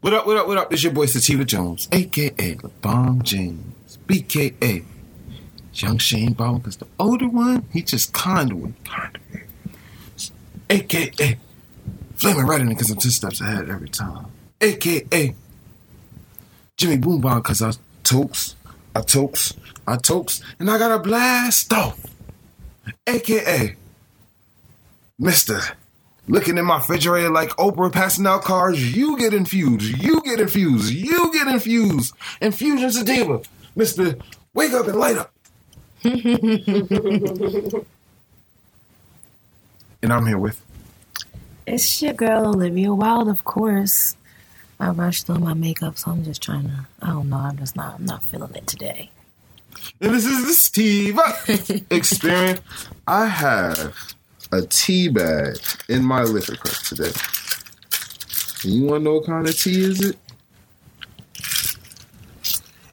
What up, what up, what up? This your boy Sativa Jones, aka LeBron James, BKA Young Shane Baldwin, because the older one, he just kind of went kind of AKA Flaming Redden because I'm two steps ahead every time. AKA Jimmy Boombomb because I tokes, I tokes, I tokes, and I got a blast off. AKA Mr. Looking in my refrigerator like Oprah passing out cards, you get infused, you get infused, you get infused. Infusion sativa. Mr. Wake up and light up. and I'm here with It's your girl Olivia Wilds, of course. I rushed through my makeup, so I'm just trying to. I don't know. I'm just not. I'm not feeling it today. And this is the Steve experience. I have a tea bag in my liquor cup today. You want to know what kind of tea is it?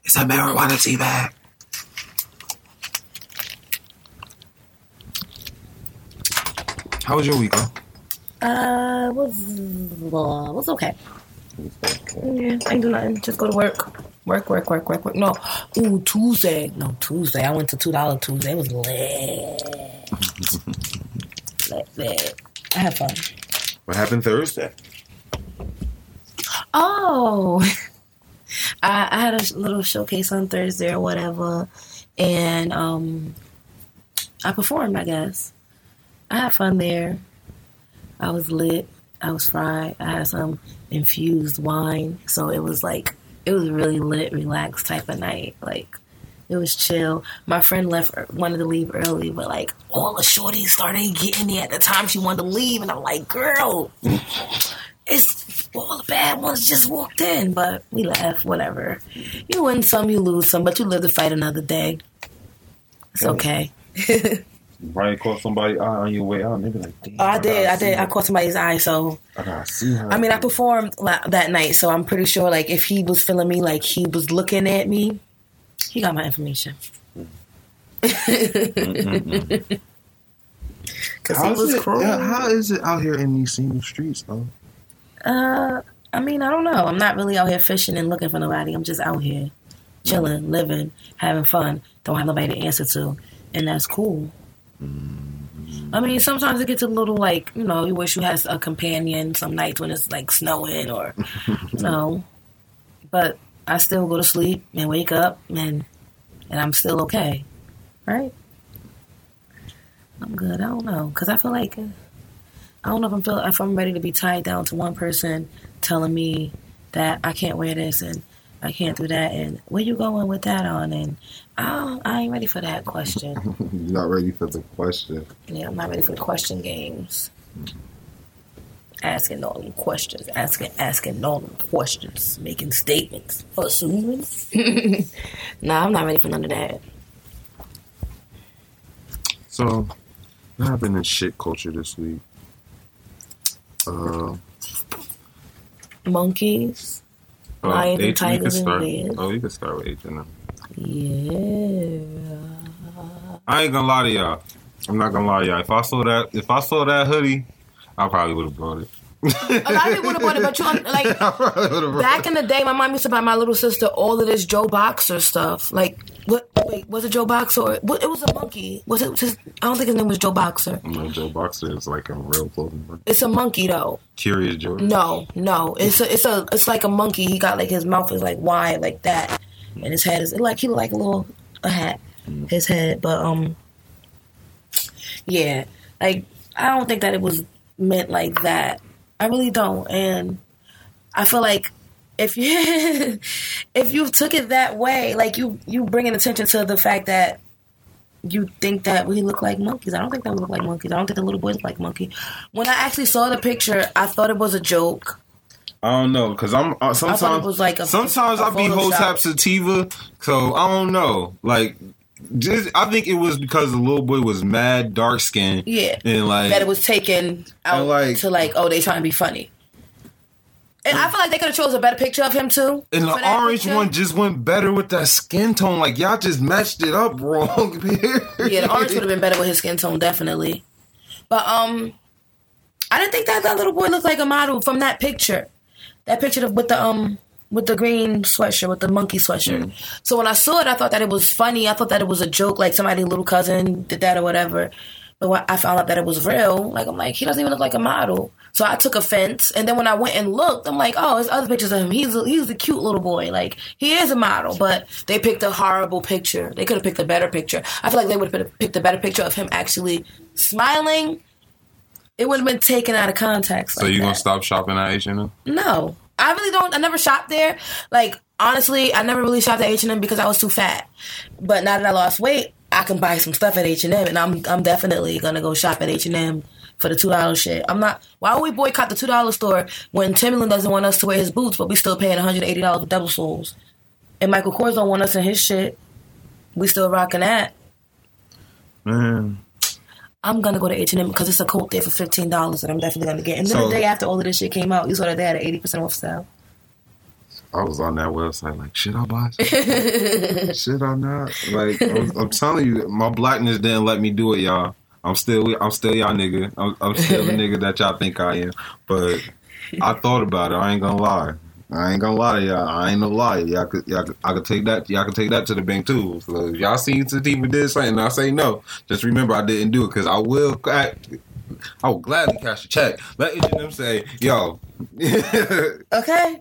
It's a marijuana tea bag. How was your week? Huh? Uh, was uh, was okay. Yeah, I ain't do nothing. Just go to work. Work, work, work, work, work. No, ooh, Tuesday. No, Tuesday. I went to two dollar Tuesday. It was lit. lit, lit. I had fun. What happened Thursday? Oh, I, I had a little showcase on Thursday or whatever, and um, I performed. I guess I had fun there. I was lit. I was fried. I had some infused wine, so it was like it was a really lit, relaxed type of night. Like it was chill. My friend left, er, wanted to leave early, but like all the shorties started getting there at the time she wanted to leave, and I'm like, girl, it's all the bad ones just walked in, but we laugh, whatever. You win some, you lose some, but you live to fight another day. It's okay. You probably caught somebody eye on your way out, and they be like, "Damn, Oh, I did, I see did. I her. caught somebody's eye, so I gotta see her." I mean, I performed la- that night, so I'm pretty sure, like, if he was feeling me, like he was looking at me, he got my information. Cause he How's was it, yeah, how is it out here in these single streets, though? Uh, I mean, I don't know. I'm not really out here fishing and looking for nobody. I'm just out here chilling, living, having fun. Don't have nobody to answer to, and that's cool. I mean, sometimes it gets a little like you know, you wish you had a companion. Some nights when it's like snowing or you know, but I still go to sleep and wake up and and I'm still okay, right? I'm good. I don't know because I feel like. I don't know if I'm feel if I'm ready to be tied down to one person telling me that I can't wear this and I can't do that and where you going with that on and oh, I ain't ready for that question. You're not ready for the question. yeah, I'm not ready for the question games. Asking all them questions, asking asking all them questions, making statements, assuming. nah, I'm not ready for none of that. So, what happened in shit culture this week? Uh, Monkeys, oh, Lions H- tigers can and start. bears. Oh, you can start with H and M. yeah. I ain't gonna lie to y'all. I'm not gonna lie to y'all. If I saw that, if I saw that hoodie, I probably would have bought it. A lot of people would have bought it, but you like I probably would have Back in the day, my mom used to buy my little sister all of this Joe Boxer stuff. Like, what? Wait, was it Joe Boxer? Or, what, it was a monkey. Was it? Just, I don't think his name was Joe Boxer. No, Joe Boxer is like a real clothing. It's a monkey though. Curious Jordan. No, no. It's a, it's a, it's like a monkey. He got like his mouth is like wide like that, and his head is like he like a little a hat. His head, but um, yeah. Like I don't think that it was meant like that. I really don't, and I feel like if you if you took it that way, like you you bringing attention to the fact that you think that we look like monkeys. I don't think that we look like monkeys. I don't think the little boys look like monkey. When I actually saw the picture, I thought it was a joke. I don't know because I'm uh, sometimes was like a- sometimes a I be Photoshop. Hotep sativa, so I don't know. Like, just I think it was because the little boy was mad dark skinned. Yeah. and like that it was taken out like- to like, oh, they trying to be funny. And I feel like they could have chose a better picture of him too. And the orange picture. one just went better with that skin tone. Like y'all just matched it up wrong. Yeah, the orange would have been better with his skin tone, definitely. But um, I didn't think that that little boy looked like a model from that picture. That picture of, with the um with the green sweatshirt with the monkey sweatshirt. So when I saw it, I thought that it was funny. I thought that it was a joke, like somebody little cousin did that or whatever. But I found out that it was real, like I'm like, he doesn't even look like a model. So I took offense, and then when I went and looked, I'm like, oh, there's other pictures of him. He's a, he's a cute little boy. Like he is a model, but they picked a horrible picture. They could have picked a better picture. I feel like they would have picked a better picture of him actually smiling. It would have been taken out of context. so like you gonna that. stop shopping at H and M? No, I really don't. I never shopped there. Like honestly, I never really shopped at H and M because I was too fat. But now that I lost weight, I can buy some stuff at H and M, and I'm I'm definitely gonna go shop at H and M for the two dollars shit. I'm not. Why would we boycott the two dollar store when Timberland doesn't want us to wear his boots, but we still paying 180 dollars for double soles, and Michael Kors don't want us in his shit. We still rocking that. Man, I'm gonna go to H and M because it's a coat there for fifteen dollars that I'm definitely gonna get. And then So- the day after all of this shit came out, you saw that they had an eighty percent off sale. I was on that website like, should I buy? should I not? Like, I'm, I'm telling you, my blackness didn't let me do it, y'all. I'm still, I'm still y'all nigga. I'm, I'm still the nigga that y'all think I am. But I thought about it. I ain't gonna lie. I ain't gonna lie to y'all. I ain't no lie. Y'all could, y'all could, I could take that. Y'all could take that to the bank too. So if y'all seen Sativa did something, I say no. Just remember, I didn't do it because I will. I, I will gladly cash a check. Let each of them say, "Yo, Okay.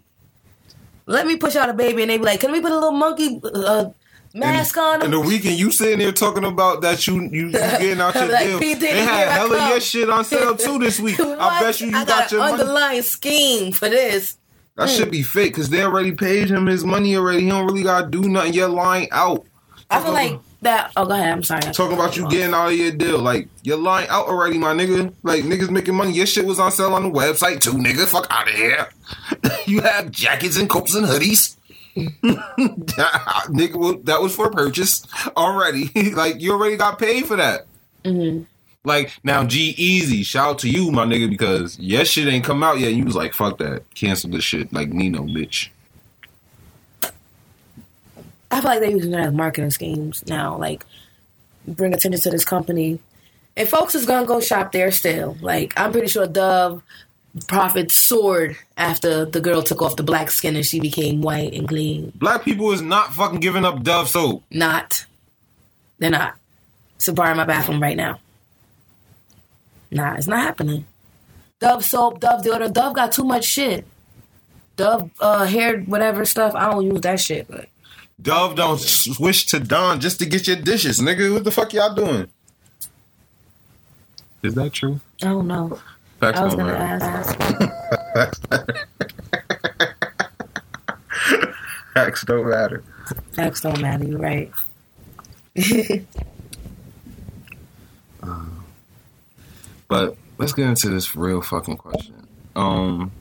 Let me push out a baby, and they be like, "Can we put a little monkey uh, mask on In him?" the Weeknd, you sitting there talking about that you you, you getting out your Like, deal. They had hella your shit on sale too this week. I bet you you I got, got, your an money. underlying scheme for this. That should be fake because they already paid him his money already. He don't really gotta do nothing. You're lying out. I feel like that. Oh, go ahead. I'm sorry. Talking about you getting out of your deal. Like, you're lying out already, my nigga. Like, niggas making money. Your shit was on sale on the website too, nigga. Fuck out of here. you have jackets and coats and hoodies. nigga, well, that was for purchase already. like, you already got paid for that. Mm-hmm. Like, now, G-Eazy, shout out to you, my nigga, because your shit ain't come out yet. You was like, fuck that. Cancel this shit. Like, Nino, bitch. I feel like they're using it as marketing schemes now. Like, bring attention to this company. And folks is gonna go shop there still. Like, I'm pretty sure Dove profit soared after the girl took off the black skin and she became white and clean. Black people is not fucking giving up Dove soap. Not. They're not. It's a bar in my bathroom right now. Nah, it's not happening. Dove soap, Dove deodorant. Dove got too much shit. Dove uh, hair, whatever stuff. I don't use that shit, but Dove don't switch to Dawn just to get your dishes, nigga. What the fuck y'all doing? Is that true? I don't know. Facts I was don't gonna matter. ask. Facts don't matter. Facts don't matter. You're right. But let's get into this real fucking question. Um,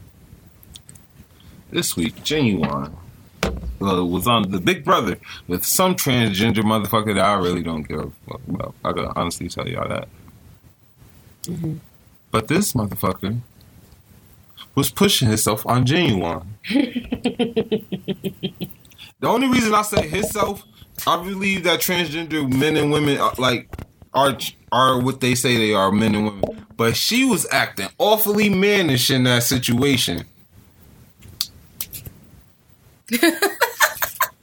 this week, Ginuwine uh, was on the Big Brother with some transgender motherfucker that I really don't give a fuck about. I gotta honestly tell y'all that. But this motherfucker was pushing himself on Ginuwine. the only reason I say himself, I believe that transgender men and women are like are are what they say they are, men and women. But she was acting awfully mannish in that situation.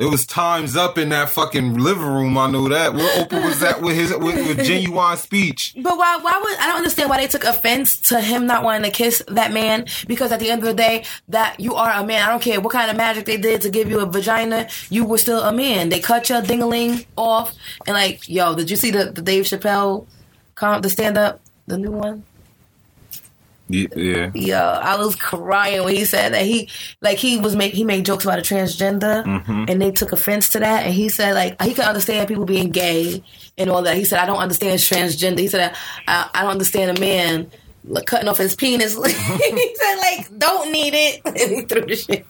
it was times up in that fucking living room. I know that. Where Oprah was that with his with, with Ginuwine speech. But why? Why would I don't understand why they took offense to him not wanting to kiss that man? Because at the end of the day, that you are a man. I don't care what kind of magic they did to give you a vagina. You were still a man. They cut your dingaling off and like, yo, did you see the, the Dave Chappelle, the stand up, the new one? Yeah, yeah. Yo, I was crying when he said that he like he was make he made jokes about a transgender mm-hmm. and they took offense to that and he said like he could understand people being gay and all that. He said I don't understand transgender. He said I, I don't understand a man like, cutting off his penis. he said like don't need it and he threw the shit.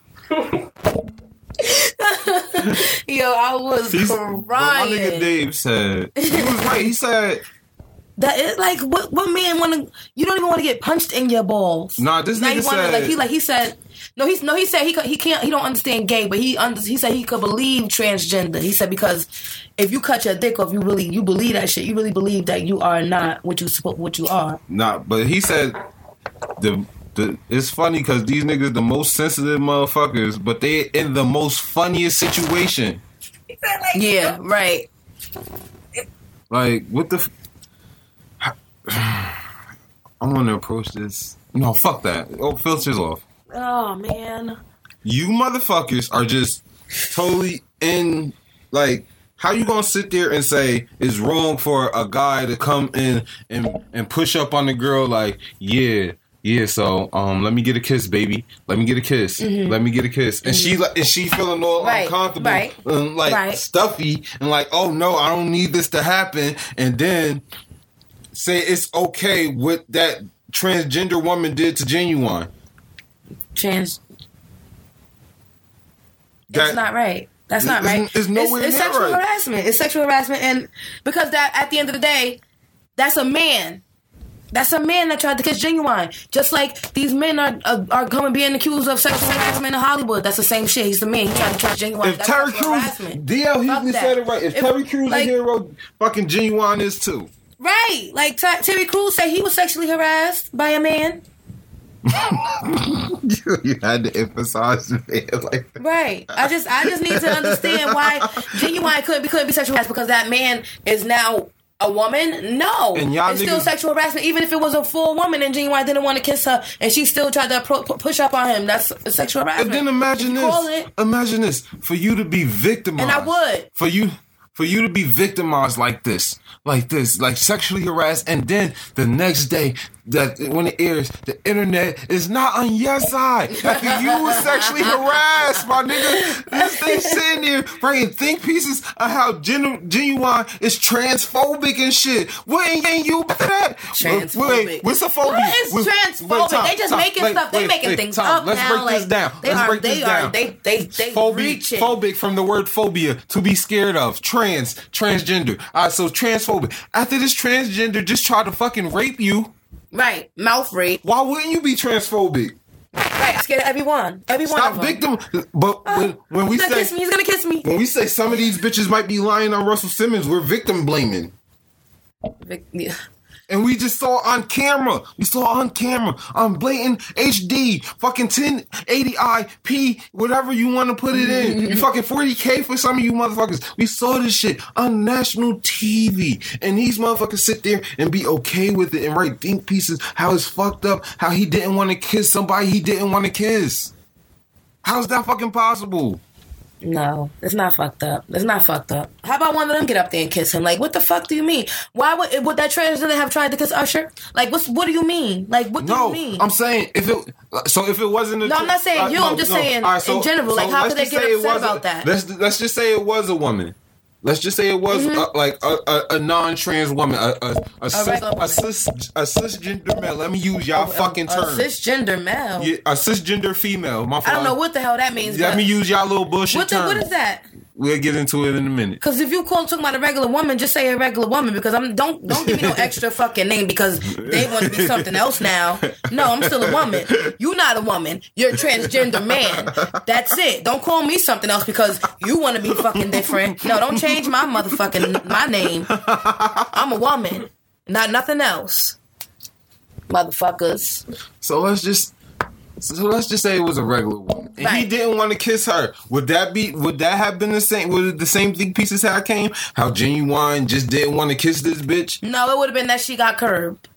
Yo, I was He's, but my crying. nigga Dave said he was right. He said, That is like what what man want to? You don't even want to get punched in your balls. Nah, this Now nigga wanna- said- like he like he said. No, he's no. He said he could, he can't. He don't understand gay, but he under, he said he could believe transgender. He said because if you cut your dick off, you really you believe that shit. You really believe that you are not what you what you are. Nah, but he said the the it's funny because these niggas the most sensitive motherfuckers, but they in the most funniest situation. Yeah, right. Like what the. I want to approach this. No, fuck that. Oh, filters off. Oh man. You motherfuckers are just totally in. Like, how you gonna sit there and say it's wrong for a guy to come in and and push up on the girl? Like, yeah. Yeah, so um, let me get a kiss, baby. Let me get a kiss. Let me get a kiss. And she like, and she feeling all Mm-hmm. Uncomfortable, right, and like right. stuffy, and like, oh no, I don't need this to happen. And then say it's okay what that transgender woman did to Ginuwine. Trans. That- That's not right. That's not right. it's nowhere it's, near sexual right. harassment. It's sexual harassment, and because that at the end of the day, that's a man. That's a man that tried to kiss Ginuwine. Just like these men are are, are coming being accused of sexual harassment in Hollywood. That's the same shit. He's the man. He tried to kiss Ginuwine. If That's Terry Crews. DL Hughley said it right. If, Terry Crews like, a hero, fucking Ginuwine is too. Right, like Ter- Terry Crews said he was sexually harassed by a man. you had to emphasize it like that. Right. I just I just need to understand why Ginuwine couldn't be couldn't be sexual harassment because that man is now a woman. No, And y'all it's still sexual harassment. Even if it was a full woman and Ginuwine didn't want to kiss her and she still tried to pro- push up on him, that's sexual harassment. And then imagine If call this. it- Imagine this. For you to be victimized. And I would. For you for you to be victimized like this. Like this, like sexually harassed, and then the next day, that when it airs, the internet is not on your side. After you were sexually harassed, my nigga. This thing sitting there bringing think pieces of how genu- Ginuwine is transphobic and shit. What ain't you about that? Transphobic. Wait, what's a phobia? What is Wait, transphobic? Tom, they just Tom, making wait, stuff. They wait, making wait, things Tom, up Let's now. break like, this down. They Let's are. break they this are. down. They they they Phobic, reaching. phobic from the word phobia to be scared of. Trans, transgender. All right, so transphobic. After this transgender just tried to fucking rape you, Right. Mouth rape. why wouldn't you be transphobic? Right. I'm scared of everyone. Everyone. Stop victim. But ah, when, when we He's gonna say kiss me. He's gonna kiss me. when we say some of these bitches might be lying on Russell Simmons, we're victim blaming. Vic- yeah. And we just saw on camera. We saw on camera on blatant HD, fucking 1080i, whatever you want to put it in. You fucking 40k for some of you motherfuckers. We saw this shit on national TV. And these motherfuckers sit there and be okay with it and write think pieces how it's fucked up, how he didn't want to kiss somebody he didn't want to kiss. How's that fucking possible? No, it's not fucked up. It's not fucked up. How about one of them get up there and kiss him? Like, what the fuck do you mean? Why would would that transgender have tried to kiss Usher? Like, what's what do you mean? Like, what do No, you mean? I'm saying if it. So if it wasn't a No, I'm not saying uh, you, I'm just saying in general, like, how could they get upset about that? Let's let's just say it was a woman. Let's just say it was Mm-hmm. uh, like a, a, a non-trans woman, a a, a, cis, a, cis, a cisgender male. Let me use y'all fucking a term. cisgender male. Yeah, a cisgender female. My I don't know what the hell that means. Let me use y'all little bullshit what, the, term. what is that? We'll get into it in a minute. Because if you call talking about a regular woman, just say a regular woman. Because I'm don't don't give me no extra fucking name because they want to be something else now. No, I'm still a woman. You're not a woman. You're a transgender man. That's it. Don't call me something else because you want to be fucking different. No, don't change my motherfucking my name. I'm a woman, not nothing else. Motherfuckers. So let's just so let's just say it was a regular woman. And he didn't want to kiss her. Would that be would that have been the same would the same thing pieces how it came? How Ginuwine just didn't want to kiss this bitch? No, it would have been that she got curbed.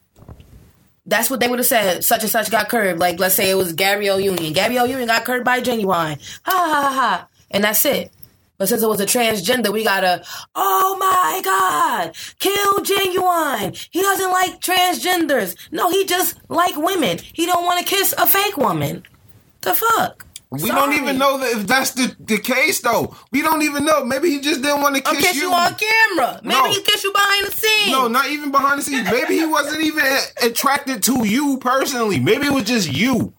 That's what they would have said. Such and such got curbed. Like, let's say it was Gabrielle Union. Gabrielle Union got curbed by Ginuwine. Ha ha ha ha. And that's it. But since it was a transgender, we gotta, oh my God, kill Ginuwine. He doesn't like transgenders. No, he just like women. He don't want to kiss a fake woman. The fuck? We don't even know that if that's the, the case though. We don't even know. Maybe he just didn't want to kiss kiss you on camera. Maybe No. he kissed you behind the scenes. No, not even behind the scenes. Maybe he wasn't even attracted to you personally. Maybe it was just you.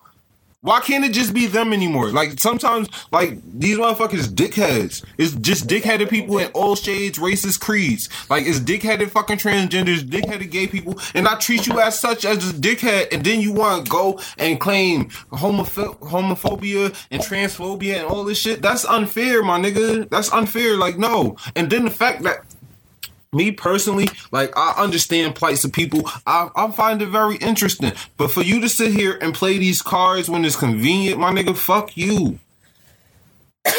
Why can't it just be them anymore? Like sometimes, like these motherfuckers, dickheads. It's just dickheaded people in all shades, races, creeds. Like it's dickheaded fucking transgenders, dickheaded gay people, and I treat you as such as a dickhead, and then you want to go and claim homoph- homophobia and transphobia and all this shit. That's unfair, my nigga. That's unfair. Like no, and then the fact that me personally, like I understand plights of people. I, I find it very interesting. But for you to sit here and play these cards when it's convenient, my nigga, fuck you.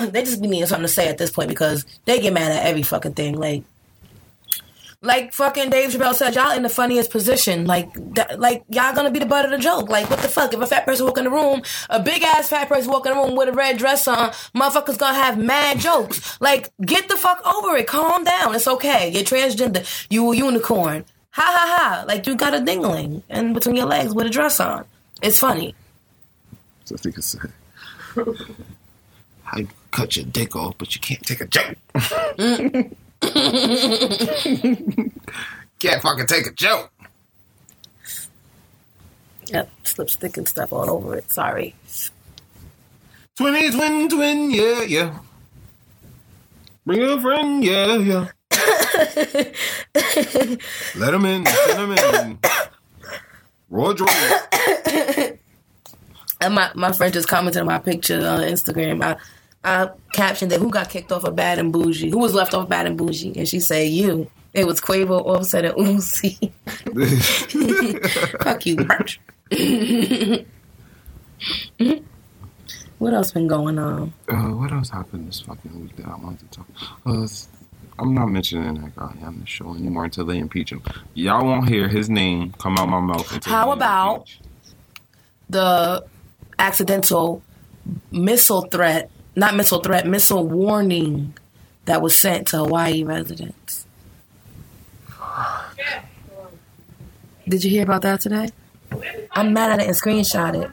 they just be needing something to say at this point because they get mad at every fucking thing. Like, like fucking Dave Chappelle said, y'all in the funniest position. Like, that, like y'all gonna be the butt of the joke. Like, what the fuck? If a fat person walk in the room, a big ass fat person walk in the room with a red dress on, motherfuckers gonna have mad jokes. Like, get the fuck over it. Calm down. It's okay. You're transgender. You a unicorn. Ha ha ha. Like, you got a dingling in between your legs with a dress on. It's funny. So I think it's you cut your dick off, but you can't take a joke. Mm. can't fucking take a joke. Yep, lipstick and stuff all over it. Sorry. Twinny, eh, twin, twin, yeah, yeah. Bring a friend, yeah, yeah. Let him in, let him in. Roy Jordan. And my, my friend just commented on my picture on Instagram. I, I captioned it, who got kicked off of Bad and Bougie? Who was left off Bad and Bougie? And she said, you. It was Quavo, Offset, and Uzi. Fuck you, merch. what else been going on? Uh, what else happened this fucking week that I wanted to talk? Uh, I'm not mentioning that guy on the show anymore until they impeach him. Y'all won't hear his name come out my mouth. Until How about- impeach. The accidental missile threat, not missile threat, missile warning that was sent to Hawaii residents. Did you hear about that today? I'm mad at it and screenshot it.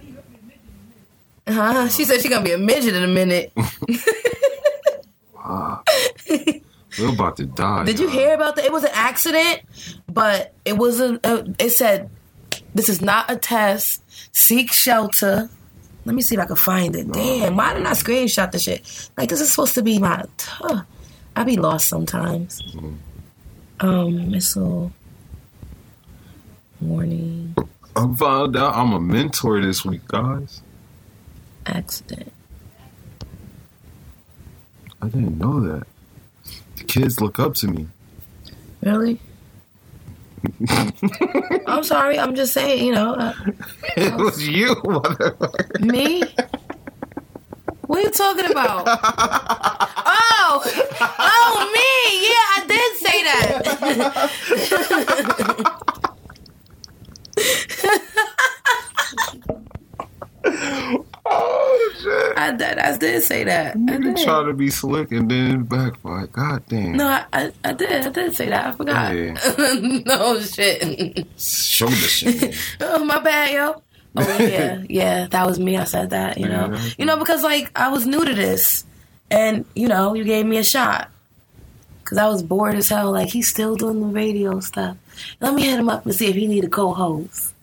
Huh? She said she's gonna be a midget in a minute. We're about to die. Did you hear about that? It was an accident, but it wasn't. Uh, it said, "This is not a test. Seek shelter." Let me see if I can find it. Damn, why didn't I screenshot the shit? Like this is supposed to be my. Huh. I be lost sometimes. Um, missile warning I found out I'm a mentor this week, guys. accident. I didn't know that. The kids look up to me. Really? I'm sorry. I'm just saying. You know, uh, It was you, motherfucker. Me? What are you talking about? Oh, oh, me. Yeah, I did say that. Shit! I did. I say that. I You did. try to be slick and then backfire. God damn. No, I, I, I did. I did say that. I forgot. Yeah. no shit. Show the shit. oh, my bad, yo. Oh yeah, yeah. That was me. I said that. You know, Yeah. you know, because like I was new to this, and you know, you gave me a shot. Cause I was bored as hell. Like he's still doing the radio stuff. Let me hit him up and see if he need a co-host.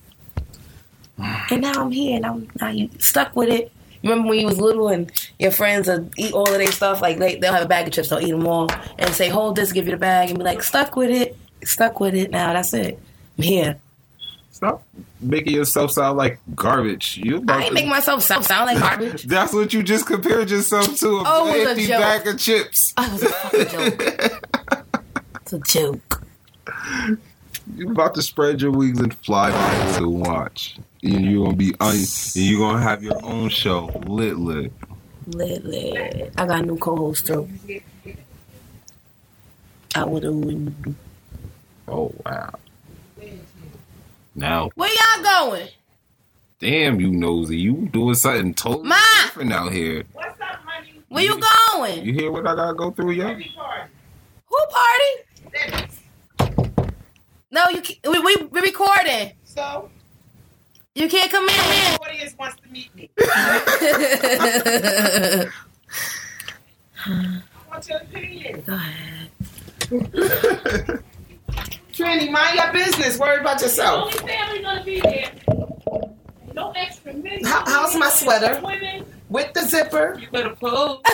And now I'm here, and I'm now you stuck with it. Remember when you was little and your friends would eat all of their stuff? Like they they'll have a bag of chips, they'll eat them all, and say, "Hold this," give you the bag, and be like, "Stuck with it, stuck with it." Now that's it. I'm here. Stop making yourself sound like garbage. You I ain't make myself sound, sound like garbage. That's what you just compared yourself to a Oh, it was a empty bag of chips. Oh, it was a fucking joke. It's a joke. You're about to spread your wings and fly to watch. And you're gonna be un- and you're gonna have your own show, lit lit. Lit, lit. I got a new co-host too. I would have. Oh wow. Now, Where y'all going? damn you nosy, you doing something totally Ma! different out here. What's up, honey? Where you going? You hear what I gotta go through, y'all? Who party? No, you. Can't, we, we we recording. So, You can't come in. the audience wants to meet me. I want your opinion. Go ahead. Trini, mind your business. Worry about yourself. Only family gonna be there. No extra minutes. How- how's my sweater? Women, With the zipper. You better pull.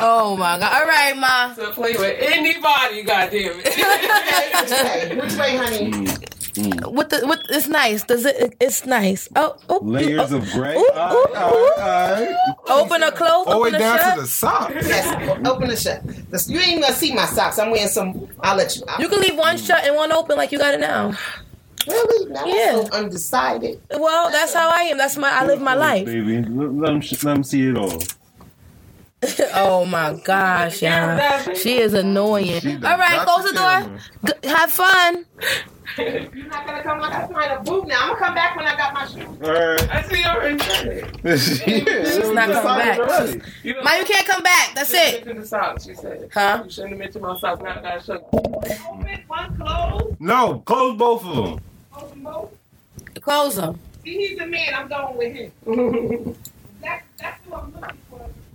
Oh my god! All right, ma. to play with anybody, goddamn it. Which way, honey? Mm, mm. What the? What? It's nice. Does it? It's nice. Oh, oh Layers oh, of gray. Ooh, Aye, ooh, aye, aye. Open or close. All the way down shut. to the socks. Yes, open the shut. You ain't gonna see my socks. I'm wearing some. I'll let you out. You can leave one mm. shut and one open like you got it now. Really? Now Yeah. I'm so undecided. Well, that's how I am. That's my. I live my life. Baby, let, let, them, let them see it all. Oh my gosh, yeah. She is annoying. She All right, close the the door. G- have fun. You're not gonna come like I find a boot now. I'm gonna come back when I got my shoes. All right. I see you already said it. She's not coming back. You don't Ma, you can't come back. That's shouldn't it. have the socks, she said. Huh? You shouldn't have mentioned my socks. Now I gotta show you. One close. No, close both of them. Open both. Close them. See, he's the man. I'm going with him. That, that's who I'm looking for.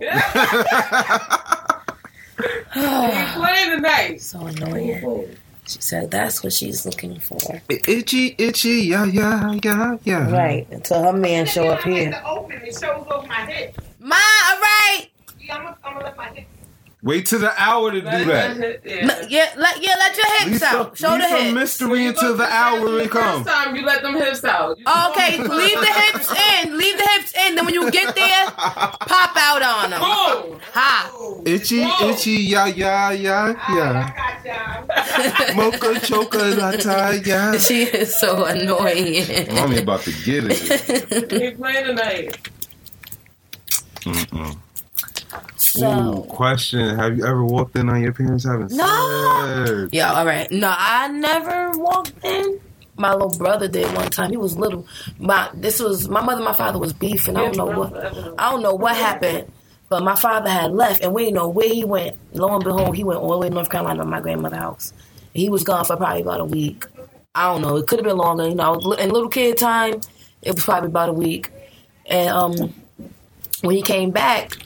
He's playing tonight. so annoying. She said that's what she's looking for. itchy, itchy, yeah, yeah, yeah, yeah. Right. Until her man show up here. to open. It shows over my head. Ma, all right. Yeah, I'm gonna, I'm gonna let my hips. Wait till the hour to do that. N- Yeah, let yeah, let your hips Leave out. some, Show leave the some hips. mystery until the hour it comes. First time you let them hips out. You Oh, Okay, leave the hips in. Leave the hips in. Then when you get there, pop out on them. Boom. Ha. Itchy, Whoa. itchy, yeah, yeah, yeah, yeah. I got y'all. Mocha chocolate, yeah. She is so annoying. Mommy about to get it. He's playing tonight. Mm-mm. Ooh, So question: Have you ever walked in on your parents having No. sex? Yeah, all right. No, I never walked in. My little brother did one time. He was little. My this was my mother. My father was beefing. I don't know what. I don't know what happened. But my father had left, and we didn't know where he went. Lo and behold, he went all the way to North Carolina to my grandmother's house. He was gone for probably about a week. I don't know. It could have been longer. You know, in little kid time, it was probably about a week. And um, when he came back,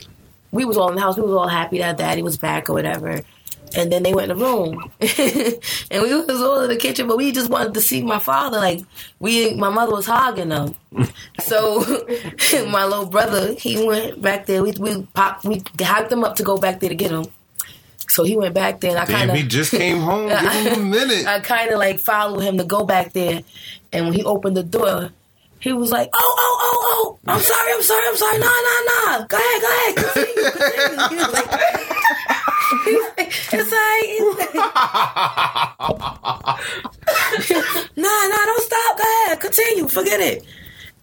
we was all in the house. We was all happy that daddy was back or whatever. And then they went in the room, and we was all in the kitchen. But we just wanted to see my father. Like we, my mother was hogging him. So my little brother, he went back there. We we popped, we hyped him up to go back there to get him. So he went back there, and I kind of he just came home. Give him a minute. I kind of like followed him to go back there, and when he opened the door, he was like, "Oh, oh, oh, oh! I'm sorry, I'm sorry, I'm sorry. No, no, no. Go ahead, go ahead. Continue, continue." He was like, he's like, "It's alright." nah, nah, don't stop. Go ahead, continue. Forget it.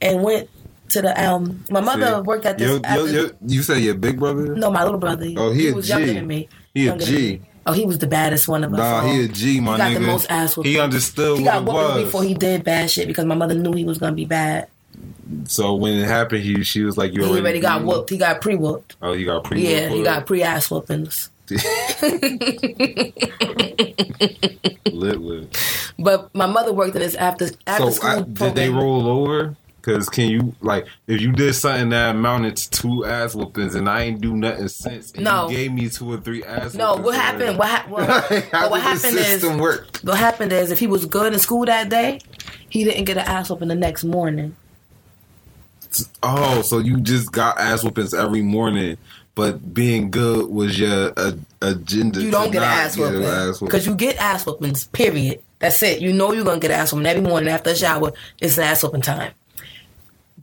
And went to the um. My mother worked at this. Yo, at yo, the- yo, you say your big brother? no, my little brother. Oh, he a was G. younger than me. He a G. Oh, he was the baddest one of us. Nah, all. he a G, my He got nigga. the most ass whooping. He understood He what got it was. before he did bad shit because my mother knew he was gonna be bad. so when it happened, he she was like, "You He already, already got beat whooped. He got pre whooped. Oh, you got pre. Whooped. Yeah, he got pre ass whoopings. lit lit. But my mother worked in this after after So school I, program. did they roll over? Cause can you like if you did something that amounted to two ass whoopings and I ain't do nothing since and No. you gave me two or three ass No, what happened? What, hap- what, How what happened is work? what happened is if he was good in school that day, he didn't get an ass whooping the next morning. Oh, so you just got ass whoopings every morning, but being good was your uh, agenda. You don't get an not ass get an whooping ass whooping. because you get ass whoopings. Period. That's it. You know you're gonna get ass whooping every morning after a shower. It's an ass whooping time.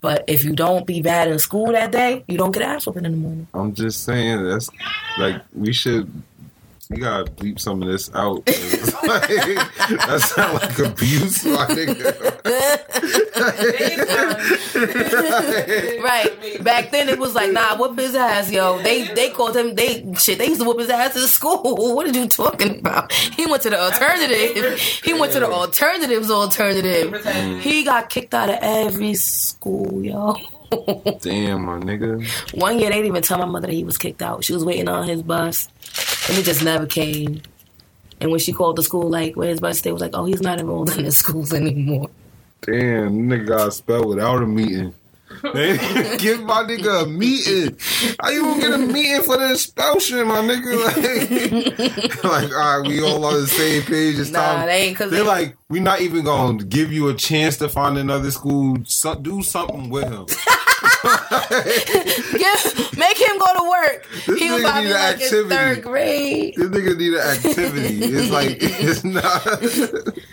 But if you don't be bad in school that day, you don't get ass whooping in the morning. I'm just saying that's like we should. We gotta bleep some of this out. like, that sound like abuse, my nigga. Right. Back then it was like, nah, whoop his ass, yo. They they called him they shit, they used to whoop his ass in school. What are you talking about? He went to the alternative. He went to the alternatives alternative. He got kicked out of every school, yo. Damn, my nigga. One year they didn't even tell my mother that he was kicked out. She was waiting on his bus. And it just never came. And when she called the school, like, where his bus, they was like, oh, he's not enrolled in the schools anymore. Damn, nigga got spelled without a meeting. They give my nigga a meeting. How you gonna get a meeting for the expulsion, my nigga? Like, like all right, we all on the same page. It's Nah, time. they ain't because They're like, we're not even gonna give you a chance to find another school. So, do something with him. Give, make him go to work. This he was nigga probably need like in activity. third grade. This nigga need an activity. It's like it's not.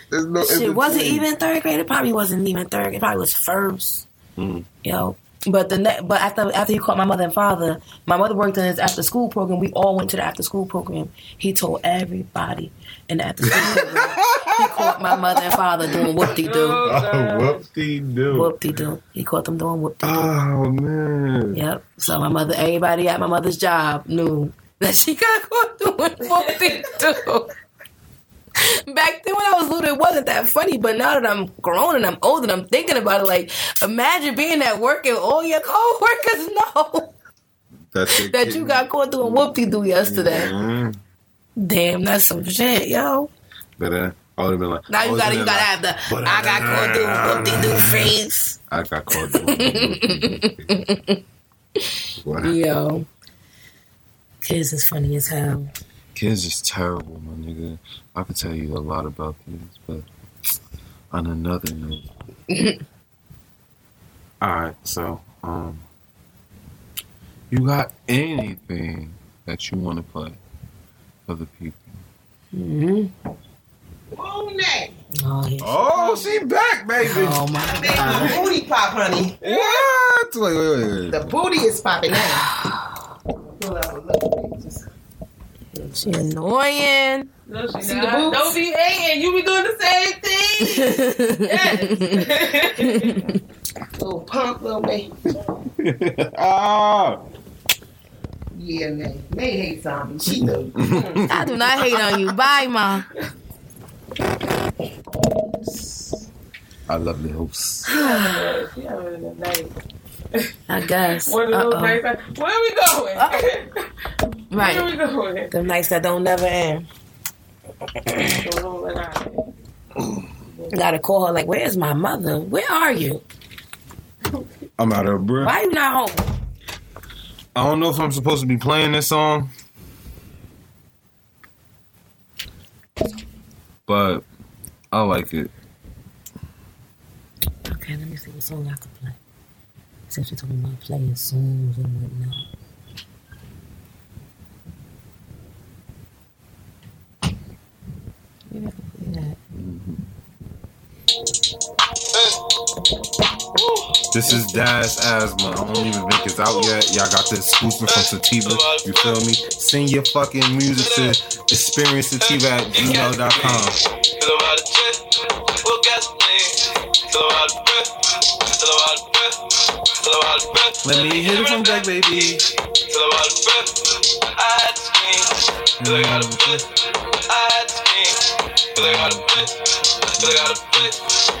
There's no. Shit, was it in-between. even third grade? It probably wasn't even third. grade. It probably was first. Mm. You know. But the ne- but after after he caught my mother and father, my mother worked in his after school program. We all went to the after school program. He told everybody in the after school program he caught my mother and father doing whoop de doo, Oh, whoop de do. whoop de doo. He caught them doing whoop de doo. Oh man. Yep. So my mother, everybody at my mother's job knew that she got caught doing whoop de doo. Back then when I was little, it wasn't that funny. But now that I'm grown and I'm old and I'm thinking about it, like imagine being at work and all your coworkers know That's that you got caught doing whoop de doo yesterday. Mm. Damn, that's some shit, yo. But uh, I would have been like. Now you gotta you gotta like, have the but I got caught doing whoop de doo face. I got caught doing. Wow. Yo, kids is funny as hell. Kids is terrible, my nigga. I could tell you a lot about kids, but on another note. Alright, so um you got anything that you want to play for the people? hmm Moon Oh, yeah. Oh, she back, baby. oh my Baby, god. the booty pop, honey. What? Wait, wait, wait, wait. The booty is popping now. Pull out a little bit, just- She annoying. No, she See not. boobs? Don't be hating. You be doing the same thing. Little pump, little baby. ah. Yeah, man. May hate zombies. She knows. I do not hate on you. Bye, mom. I love the hosts. She having a. I guess. One of those nights. like, Where are we going? Where Right. we going? The nights that don't never end. Don't let out. Gotta call her like, where's my mother? Where are you? I'm out of breath. Why you not home? I don't know if I'm supposed to be playing this song, but I like it. Okay, let me see what song I can play. Since you're talking about playing songs and whatnot. Maybe I can play that. This is Dash Asthma. I don't even think it's out yet. Y'all got the exclusive from Sativa. You feel me? Send your fucking music to experiencesativa at gmail.com. Let me hit it from back, baby. Mm.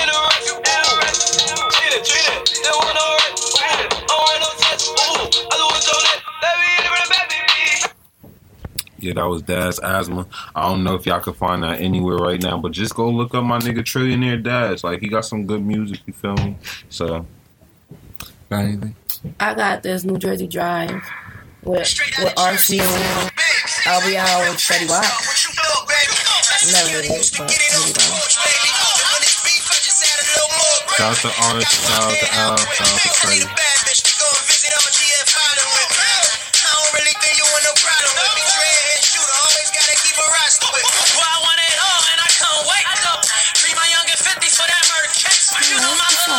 Yeah, that was Dash Asthma. I don't know if y'all can find that anywhere right now, but just go look up my nigga Trillionaire Dash. Like he got some good music, you feel me? So got anything? I got this New Jersey Drive with with RC on LBL and Freddie Watt. Never heard it, but here we go. Shout out to Orange, shout out to Al, shout out to Freddie.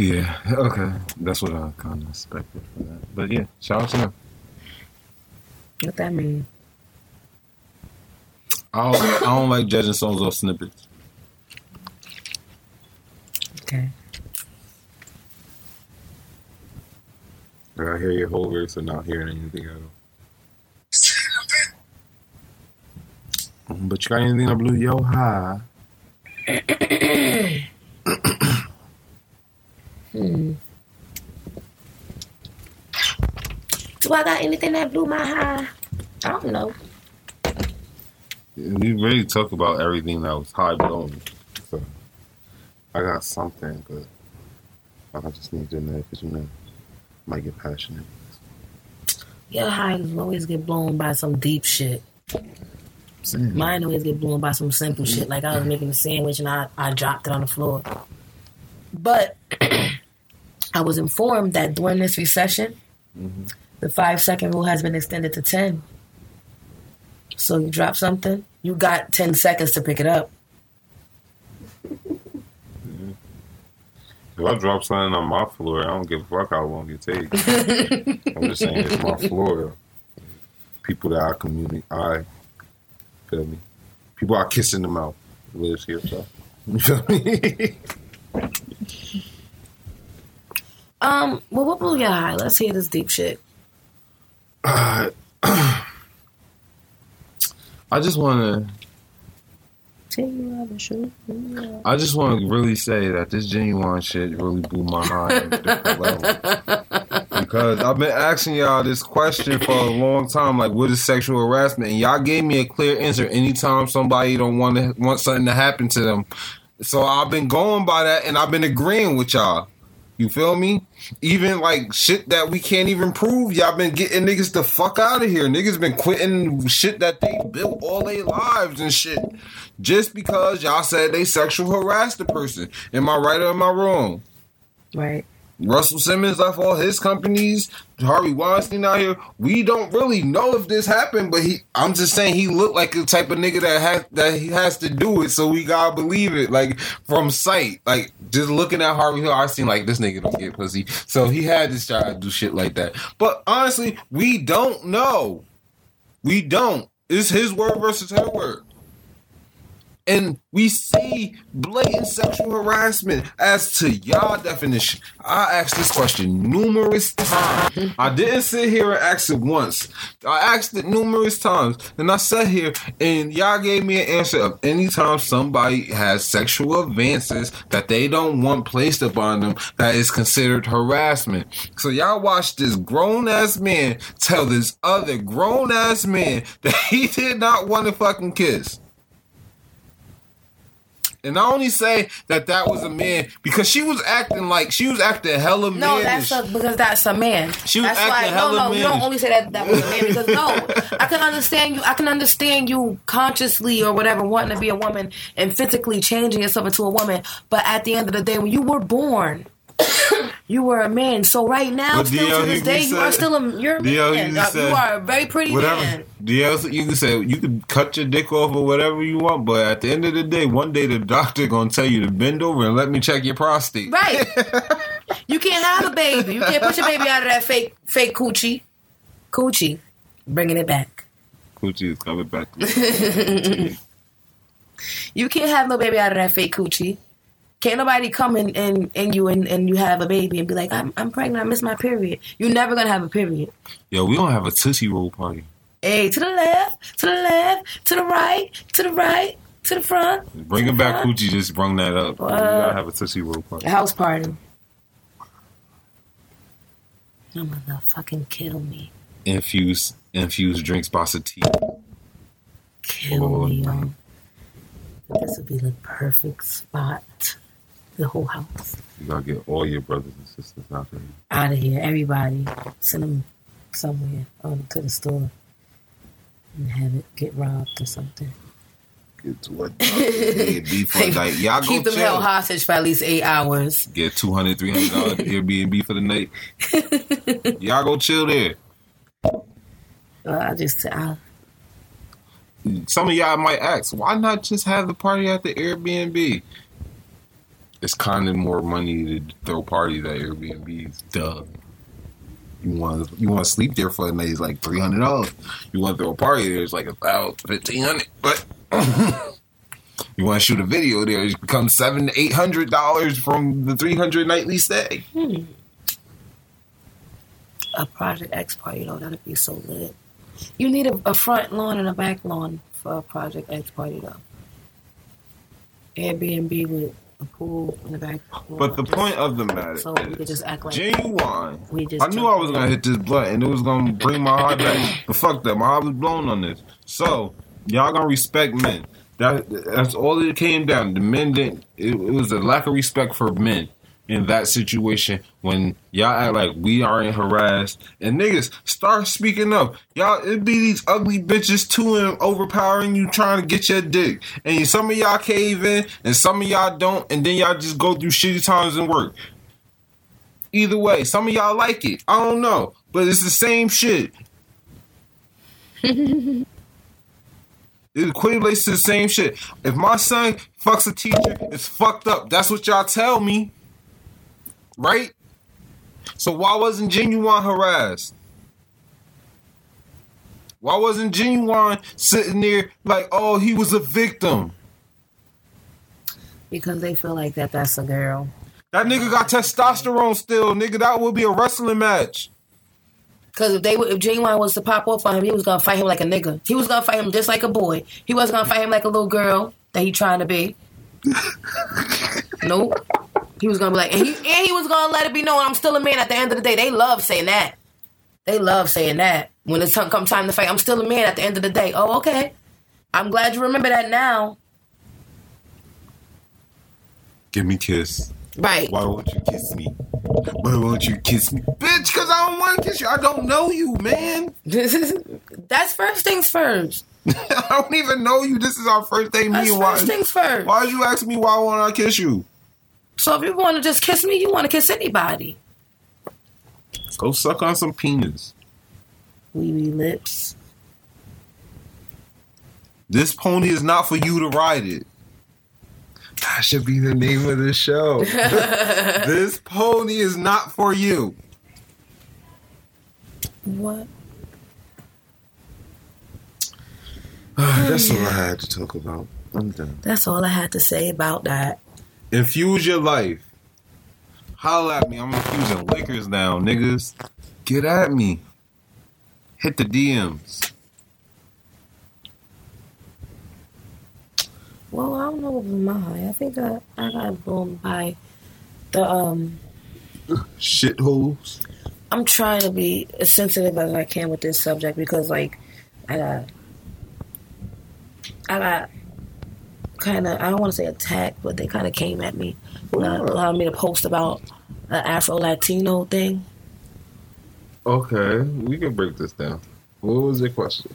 Yeah, okay. That's what I kind of expected for that. But yeah, shout out to them. What that mean? I don't, I don't like judging songs off snippets. Okay. I hear your whole verse and not hearing anything at all. But you got anything that blew yo high? Hmm. Do I got anything that blew my high? I don't know. We really talk about everything that was high blown. So I got something, but I just need to know because you know, might get passionate. Your highs always get blown by some deep shit. Saying. Mine always get blown by some simple shit. Like I was making a sandwich and I, I dropped it on the floor. But I was informed that during this recession, Mhm. the five second rule has been extended to 10. So you drop something, you got 10 seconds to pick it up. If I drop something on my floor, I don't give a fuck how long it takes. I'm just saying it's my floor. People that I communicate, I feel me. People I kiss in the mouth lives here, so you feel me. Um, well, what blew your high? Let's hear this deep shit. Uh, I just want to. I just want to really say that this Ginuwine shit really blew my mind at a different level. Because I've been asking y'all this question for a long time, like what is sexual harassment? And y'all gave me a clear answer anytime somebody don't want to want something to happen to them. So I've been going by that and I've been agreeing with y'all. You feel me? Even like shit that we can't even prove. Y'all been getting niggas the fuck out of here. Niggas been quitting shit that they built all their lives and shit. Just because y'all said they sexual harassed the person. Am I right or am I wrong? Right. Russell Simmons left all his companies. Harvey Weinstein out here. We don't really know if this happened, but he. I'm just saying he looked like the type of nigga that has that he has to do it. So we gotta believe it, like from sight. Like just looking at Harvey Weinstein, like this nigga don't get pussy. So he had to try to do shit like that. But honestly, we don't know. We don't. It's his word versus her word. And we see blatant sexual harassment as to y'all definition. I asked this question numerous times. I didn't sit here and ask it once. I asked it numerous times. And I sat here and y'all gave me an answer of anytime somebody has sexual advances that they don't want placed upon them, that is considered harassment. So y'all watch this grown ass man tell this other grown ass man that he did not want to fucking kiss. And I only say that that was a man because she was acting like she was acting hella No, mannish. that's a, because that's a man. She was that's acting why, no, hella no, you don't only say that that was a man because no, I can understand you. I can understand you consciously or whatever wanting to be a woman and physically changing yourself into a woman. But at the end of the day, when you were born, you were a man. So right now, still D.L. to this day, you are still a you're a D.L. man. Uh, said- you are a very pretty whatever. man. DL, you can say you can cut your dick off or whatever you want, but at the end of the day, one day the doctor gonna tell you to bend over and let me check your prostate. Right. you can't have a baby. You can't put your baby out of that fake fake coochie. Coochie. Bringing it back. Coochie is coming back. You can't have no baby out of that fake coochie. Can't nobody come in and, and you and, and you have a baby and be like, I'm, I'm pregnant, I missed my period. You're never gonna have a period. Yo, we don't have a tootsie roll party. Hey, to the left, to the left, to the right, to the right, to the front. Bring Bringing back Coochie just brung that up. we What? gotta uh, have a tootsie roll party. House party. Your mother fucking kill me. Infuse infused drinks by Sativa. Kill Oh, me, yo. This would be the perfect spot. The whole house. You gotta get all your brothers and sisters out there. Out of here, everybody. Send them somewhere on to the store. and have it get robbed or something. Get to what? Airbnb for. Y'all go Keep them chill. held hostage for at least eight hours. Get 200 300 dollars Airbnb for the night. Y'all go chill there. Well, I just, I, Some of y'all might ask, why not just have the party at the Airbnb? It's kind of more money to throw parties at Airbnbs. Duh. You want you want to sleep there for a night? It's like three hundred dollars. You want to throw a party there? It's like about fifteen hundred. But you want to shoot a video there? It becomes seven to eight hundred dollars from the three hundred nightly stay. Hmm. a Project X party though, that'd be so lit. You need a, a front lawn and a back lawn for a Project X party though. Airbnb with a pool in the back. But the point of the matter so we could just act like Ginuwine. we just. I knew I was gonna hit this blunt and it was gonna bring my heart back. But fuck that, my heart was blown on this. So y'all gonna respect men. That that's all it came down. The men didn't. It, it was a lack of respect for men in that situation when y'all act like we aren't harassed and niggas start speaking up. Y'all, it be these ugly bitches too and overpowering you trying to get your dick. And some of y'all cave in and some of y'all don't, and then y'all just go through shitty times and work. Either way, some of y'all like it. I don't know, but it's the same shit. it equates to the same shit. If my son fucks a teacher, it's fucked up. That's what y'all tell me, right? So why wasn't Ginuwine harassed? Why wasn't Ginuwine sitting there like, oh, he was a victim? because they feel like that that's a girl. That nigga got testosterone still, nigga. That would be a wrestling match. Because if they would- if Ginuwine was to pop off on him, he was gonna fight him like a nigga. He was gonna fight him just like a boy. He wasn't gonna fight him like a little girl that he trying to be. Nope. He was gonna be like, and he, and he was gonna let it be known I'm still a man. At the end of the day, they love saying that. They love saying that when it's come time to fight. I'm still a man. At the end of the day, oh okay. I'm glad you remember that now. Give me kiss. Right. Why won't you kiss me? Why won't you kiss me? Bitch, because I don't want to kiss you. I don't know you, man. That's first things first. I don't even know you. This is our first day That's meeting. Why, first things first. why you ask me why won't I kiss you? So if you want to just kiss me, you want to kiss anybody. Go suck on some penis. Wee wee lips. This pony is not for you to ride it. That should be the name of the show. this pony is not for you. What? That's all I had to talk about. I'm done. That's all I had to say about that. Infuse your life. Holla at me. I'm infusing liquors now, niggas. Get at me. Hit the DMs. Well, I don't know what was my high. I think I, I got blown by the um. Shitholes. I'm trying to be as sensitive as I can with this subject because, like, I got, I got kind of I don't want to say attacked, but they kind of came at me, uh, allowed me to post about an Afro Latino thing. Okay, we can break this down. What was your question?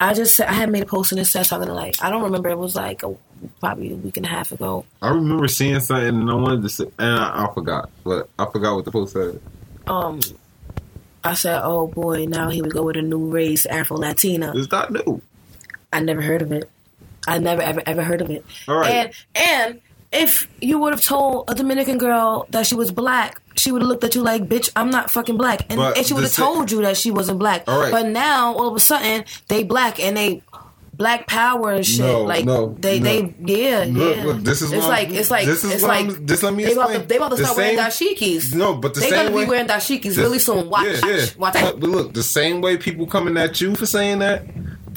I just said I had made a post and it said something like I don't remember. It was like a, probably a week and a half ago. I remember seeing something and I wanted to say, and I, I forgot, but I forgot what the post said. Um, I said, "Oh boy, now here we go with a new race, Afro Latina." It's not new. I never heard of it. I never ever ever heard of it. All right. And and if you would have told a Dominican girl that she was black, she would have looked at you like, "Bitch, I'm not fucking black," and, and she would have told you that she wasn't black. All right. But now all of a sudden they black and they black power and shit. No, like no, they no. they yeah Look, yeah. look, this is it's like I'm- it's like this is it's like I'm- just let me they about to, they about to The start wearing dashikis. No, but the they same gonna way- be wearing dashikis The- really soon. Watch, Yeah, yeah. watch out. but look, the same way people coming at you for saying that,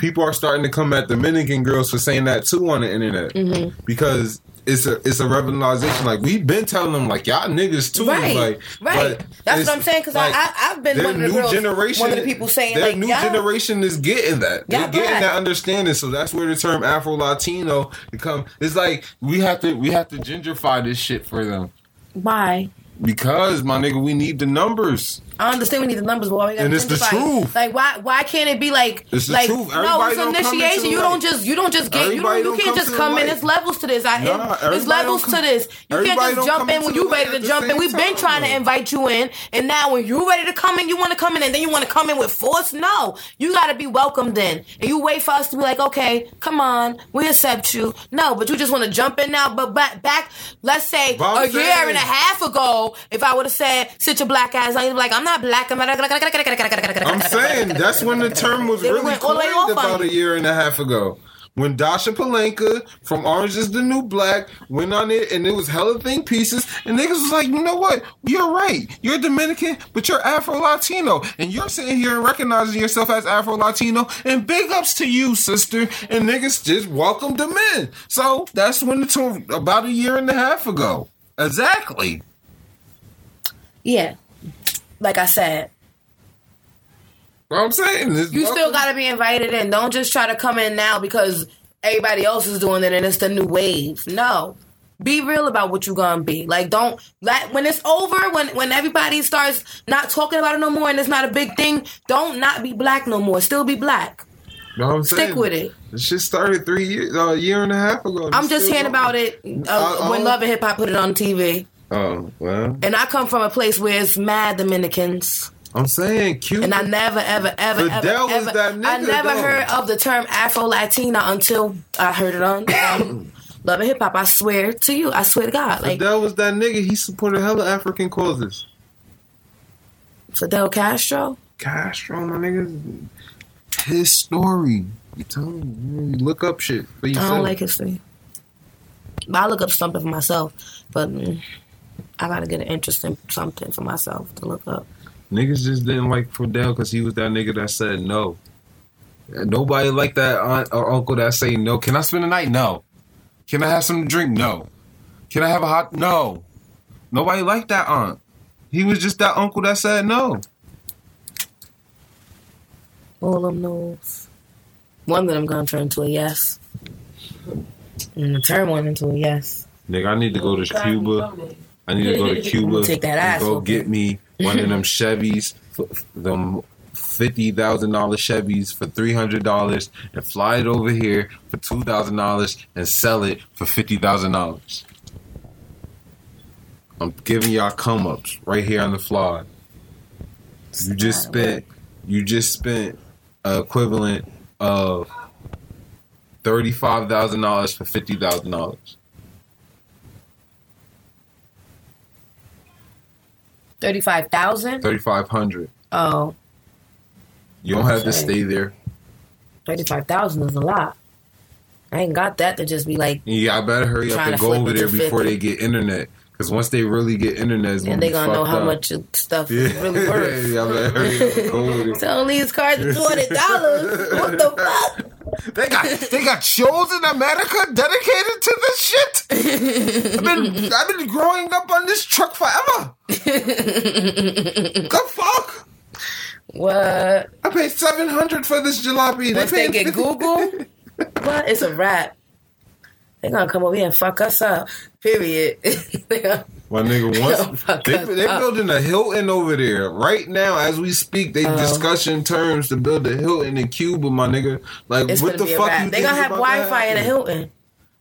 people are starting to come at Dominican girls for saying that too on the internet Mm-hmm. because it's a it's a revelation. Like we've been telling them, like y'all niggas too. Right, like, right. That's what I'm saying because I- I've been one of the new girls- generation, one of the people saying, their like, new generation is getting that. They're getting black. that understanding. So that's where the term Afro Latino become. It's like we have to we have to gentrify this shit for them. Why? Because my nigga, we need the numbers. I understand we need the numbers, but why we got And it's the truth. Like why why can't it be like It's the like truth. no, it's initiation. You don't just you don't just get you don't, you can't just come in. It's levels to this. I Nah, there's levels to this. You can't just jump in when you ready to jump in. We've been trying to invite you in, and now when you're ready to come in, you want to come in, and then you want to come in with force. No, you got to be welcomed in, and you wait for us to be like, okay, come on, we accept you. No, but you just want to jump in now. But back, back let's say a year and a half ago, if I would have said, "Sit your black ass," I'd be like, "I'm not black." I'm I'm saying that's when the term was really went all the way coined about a year and a half ago. When Dascha Polanco from Orange is the New Black went on it and it was hella thing pieces, and niggas was like, you know what? You're right. You're Dominican, but you're Afro Latino. And you're sitting here and recognizing yourself as Afro Latino. And big ups to you, sister. And niggas just welcomed them in. So that's when the term, about a year and a half ago. Exactly. Yeah, like I said, What I'm saying is you still got to be invited in. Don't just try to come in now because everybody else is doing it and it's the new wave. No. Be real about what you're gonna be. Like, don't let when it's over, when when everybody starts not talking about it no more, and it's not a big thing. Don't not be black no more. Still be black. Know what I'm Stick saying? with it. This shit started three years, uh, a year and a half ago. I'm just hearing about it uh, Uh, when uh, Love and Hip Hop put it on TV, Oh well, and I come from a place where it's mad Dominicans. I'm saying Cuba. And I never, ever, ever, Fidel ever, ever. I never though. heard of the term Afro Latina until I heard it on um, Love and Hip Hop. I swear to you, I swear to God, like Fidel was that nigga. He supported hella African causes. Fidel Castro. Castro, my nigga. His story. You tell me. You look up shit for I don't like history. But I look up something for myself, but mm, I gotta get an interest in something for myself to look up. Niggas just didn't like Fidel because he was that nigga that said no. Nobody like that aunt or uncle that say no. Can I spend the night? No. Can I have something to drink? No. Can I have a hot? No. Nobody liked that aunt. He was just that uncle that said no. All them knows. One of them gonna turn into a yes, and turn one into a yes. Nigga, I need to go to Cuba. I need to go to Cuba Take that ass and go get me one of them Chevys, them fifty thousand dollar Chevys for three hundred dollars, and fly it over here for two thousand dollars and sell it for fifty thousand dollars. I'm giving y'all come ups right here on the fly. You just spent, you just spent equivalent of thirty five thousand dollars for fifty thousand dollars. Thirty-five thousand. Thirty five hundred. Oh, You don't have to stay there. thirty-five thousand is a lot. I ain't got that to just be like, Yeah, I better hurry up and go over there before 50. they get internet. Because once they really get internet, and they gonna know how up. much stuff Yeah, is really worth. yeah, I better hurry up and go over there. Selling these cards for hundred dollars. What the fuck? They got they got shows in America dedicated to this shit. I've been I've been growing up on this truck forever. the fuck? What? I paid seven hundred for this jalopy. Once they paying get 50 Google, what? It's a wrap. They gonna come over here and fuck us up. Period. My nigga, once they they building a Hilton over there right now as we speak. They Oh. discussing terms to build a Hilton in Cuba, my nigga. Like what the fuck? They gonna have Wi-Fi in a? Hilton.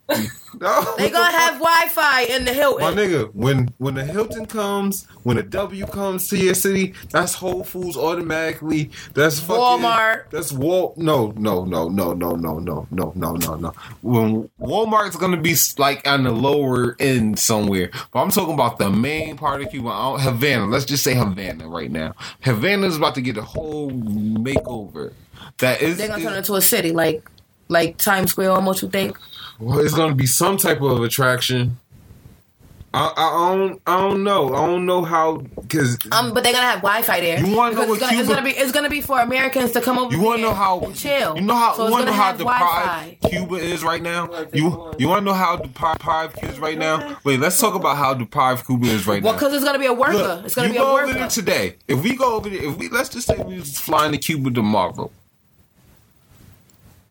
No, They gonna have Wi-Fi in the Hilton. My nigga, when when the Hilton comes, when a W comes to your city, that's Whole Foods automatically. That's fucking Walmart. That's Wal. No, no, no, no, no, no, no, no, no, no, no. When Walmart's gonna be like on the lower end somewhere, but I'm talking about the main part of Cuba, Havana. Let's just say Havana right now. Havana's about to get a whole makeover. That is, They're gonna turn it into a city, like like Times Square. Almost, you think? Well, it's gonna be some type of attraction. I, I don't I don't know I don't know how because Um, but they're gonna have Wi-Fi there. You wanna know Because what it's gonna, it's gonna be it's gonna be for Americans to come over. You want to know how chill? You know how So you want to know how deprived Cuba is right now. You you want to know how deprived Cuba is right now? Wait, let's talk about how deprived Cuba is right Well, now. Well, because it's gonna be a worker. Look, it's gonna be a worker. today. If we go over there, if we let's just say we was flying to Cuba tomorrow,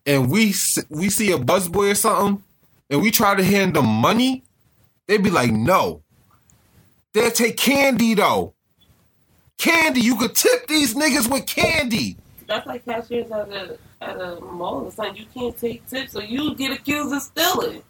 and we we see a busboy or something, and we try to hand them money, they'd be like, no. They'll take candy though. Candy. You could tip these niggas with candy. That's like cashiers at a at a mall or something. You can't take tips, so you get accused of stealing.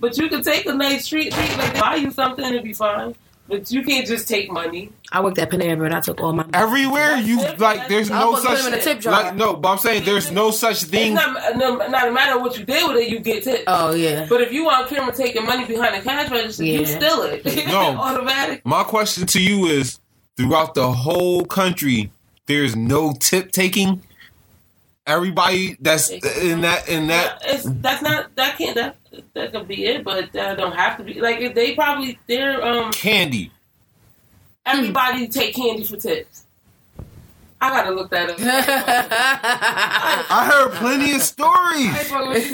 But you can take a nice treat, treat like buy you something it'd be fine. But you can't just take money. I worked at Panera and I took all my. money. Everywhere you like, there's I no was put such them in a tip jar. like no. But I'm saying there's no such It's thing. not, no, not no matter what you did with it, you get tips. Oh yeah. But if you on camera taking money behind the cash register, you Yeah. steal it. No. automatic. My question to you is: throughout the whole country, there's no tip taking. Everybody that's in that in that It's, that's not that can't that that could be it, but that don't have to be. Like if they probably they're um candy. everybody take candy for tips. I gotta look that up. I heard plenty of stories. I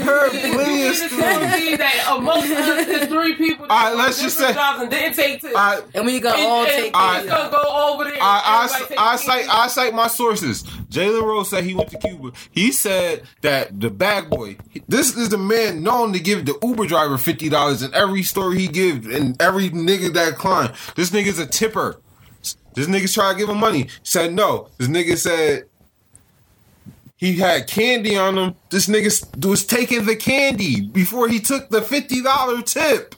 Heard plenty of stories. that amongst us, there's three people. All right, let's just say- and didn't take tips. I and we gonna And- all and- take. and I- it's gonna go over there. and I, I, I cite I cite my sources. Jalen Rose said he went to Cuba. He said that the bag boy, this is the man known to give the Uber driver fifty dollars in every story he gives and every nigga that climb. This nigga's a tipper. This nigga's trying to give him money. Said no. This nigga said he had candy on him. This nigga was taking the candy before he took the fifty dollar tip.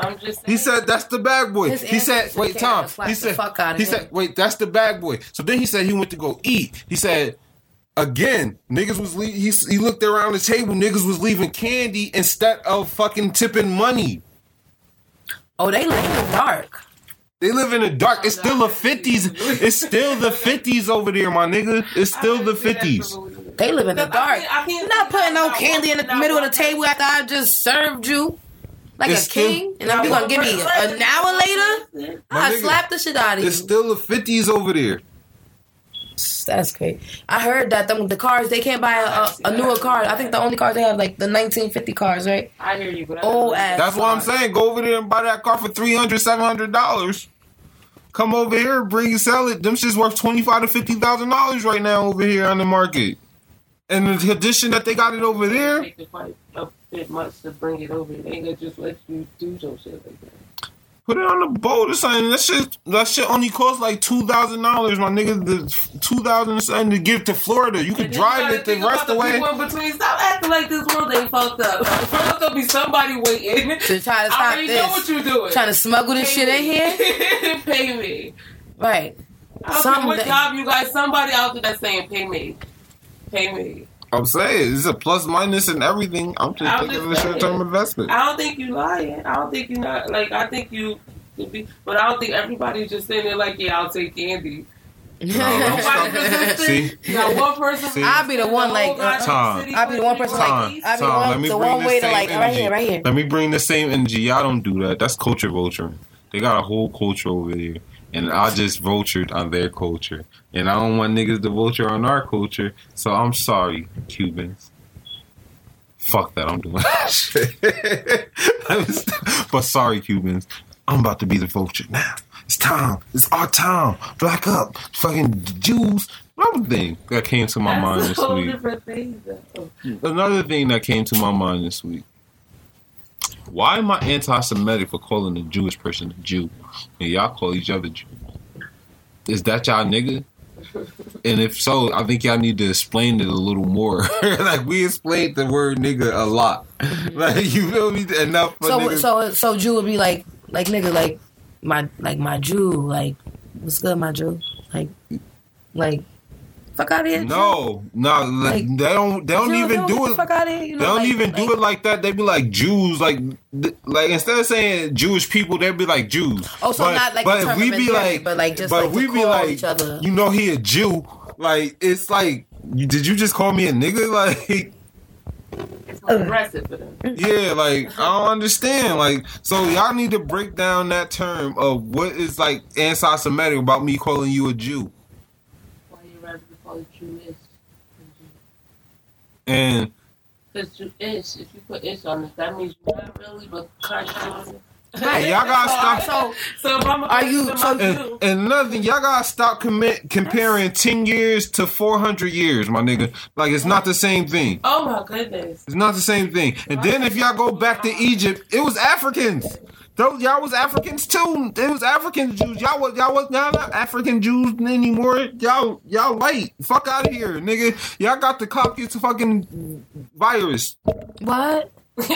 I'm just. He said that's the bag boy. His He said, wait, Tom. He said, he him. said, wait, that's the bag boy. So then he said he went to go eat. He said, again, niggas was le- he he looked around the table. Niggas was leaving candy instead of fucking tipping money. Oh, they in the dark. They live in the dark. It's still the fifties. It's still the fifties over there, my nigga. It's still the fifties. They live in the dark. can't- I can't You're not putting no candy in the middle of the table after I just served you like It's a still- king, and I'm gonna give me an hour later? I nigga, slap the shit out of you. It's still the fifties over there. That's great. I heard that them, the cars they can't buy a, a, a newer car. I think the only cars they have like the 1950 cars, right? I hear you, but Old ass. That's what I'm saying. Go over there and buy that car for 300 700 dollars. Come over here, bring it, sell it. Them shit's worth twenty five to fifty thousand dollars right now over here on the market. And the condition that they got it over there, Take the fight a bit much to bring it over. They ain't gonna just let you do some shit like that. Put it on the boat or something. That shit, that shit only costs like two thousand dollars, my nigga. The two thousand something to give to Florida. You could drive you it the rest of the way. people in between. Stop acting like this world ain't fucked up. There's gonna be somebody waiting. To try to stop I stop already know what you're doing. Trying to smuggle this shit in here? here. pay me. Right. I don't care what job you guys. Somebody out there that's saying pay me. Pay me. I'm saying it's a plus minus and everything. I'm just thinking just of a short term investment. I don't think you're lying. I don't think you're not like. I think you could be, but I don't think everybody's just sitting there like, yeah, I'll take candy. Nobody resisting. See? Not one person. See? I'll be the one, like, uh, Tom. I'll be the one person, like, Tom, I'll be the Tom, one- let me the bring one the way to, same like, right here, right here. Let me bring the same energy. Y'all don't do that. That's culture vulture. They got a whole culture over there. And I just vultured on their culture. And I don't want niggas to vulture on our culture. So I'm sorry, Cubans. Fuck that, I'm doing that shit. but sorry, Cubans. I'm about to be the vulture now. It's time. It's our time. Black up. Fucking Jews. Another thing that came to my mind this week. thing. Another thing that came to my mind this week. Why am I anti-Semitic for calling a Jewish person a Jew, and y'all call each other Jew? Is that y'all nigga? And if so, I think y'all need to explain it a little more. like we explained the word nigga a lot. Mm-hmm. Like you feel me? Enough for So niggas. so so Jew would be like like nigga like my like my Jew like what's good my Jew like like fuck out of here no, no, like, Like- they don't. They don't Jew, even Jew, do get the it. fuck out of here you They know, don't like- even like- do it like that. They be like Jews, like th- like instead of saying Jewish people, they'd be like Jews. Oh, so not like but if we be like, but like just but like to we be call like, each other. you know, he a Jew. Like it's like, did you just call me a nigga? Like, It's aggressive for them. yeah, like I don't understand. Like, so y'all need to break down that term of what is like anti-Semitic about me calling you a Jew. Why you rather be called Jewish? And Because Jewish, if you put ish on it, that means you're not really, but kind of. Hey, y'all gotta stop. so So if I'm a Are you- person, so- And, Jew. and another thing, y'all gotta stop commit, comparing 10 years to 400 years, my nigga. Like, it's not the same thing. Oh my goodness. It's not the same thing. And then if y'all go back to Egypt, it was Africans. Those y'all was Africans too. It was African Jews. Y'all was y'all was y'all not African Jews anymore. Y'all y'all white. Fuck out of here, nigga. Y'all got the cockroach fucking virus. What?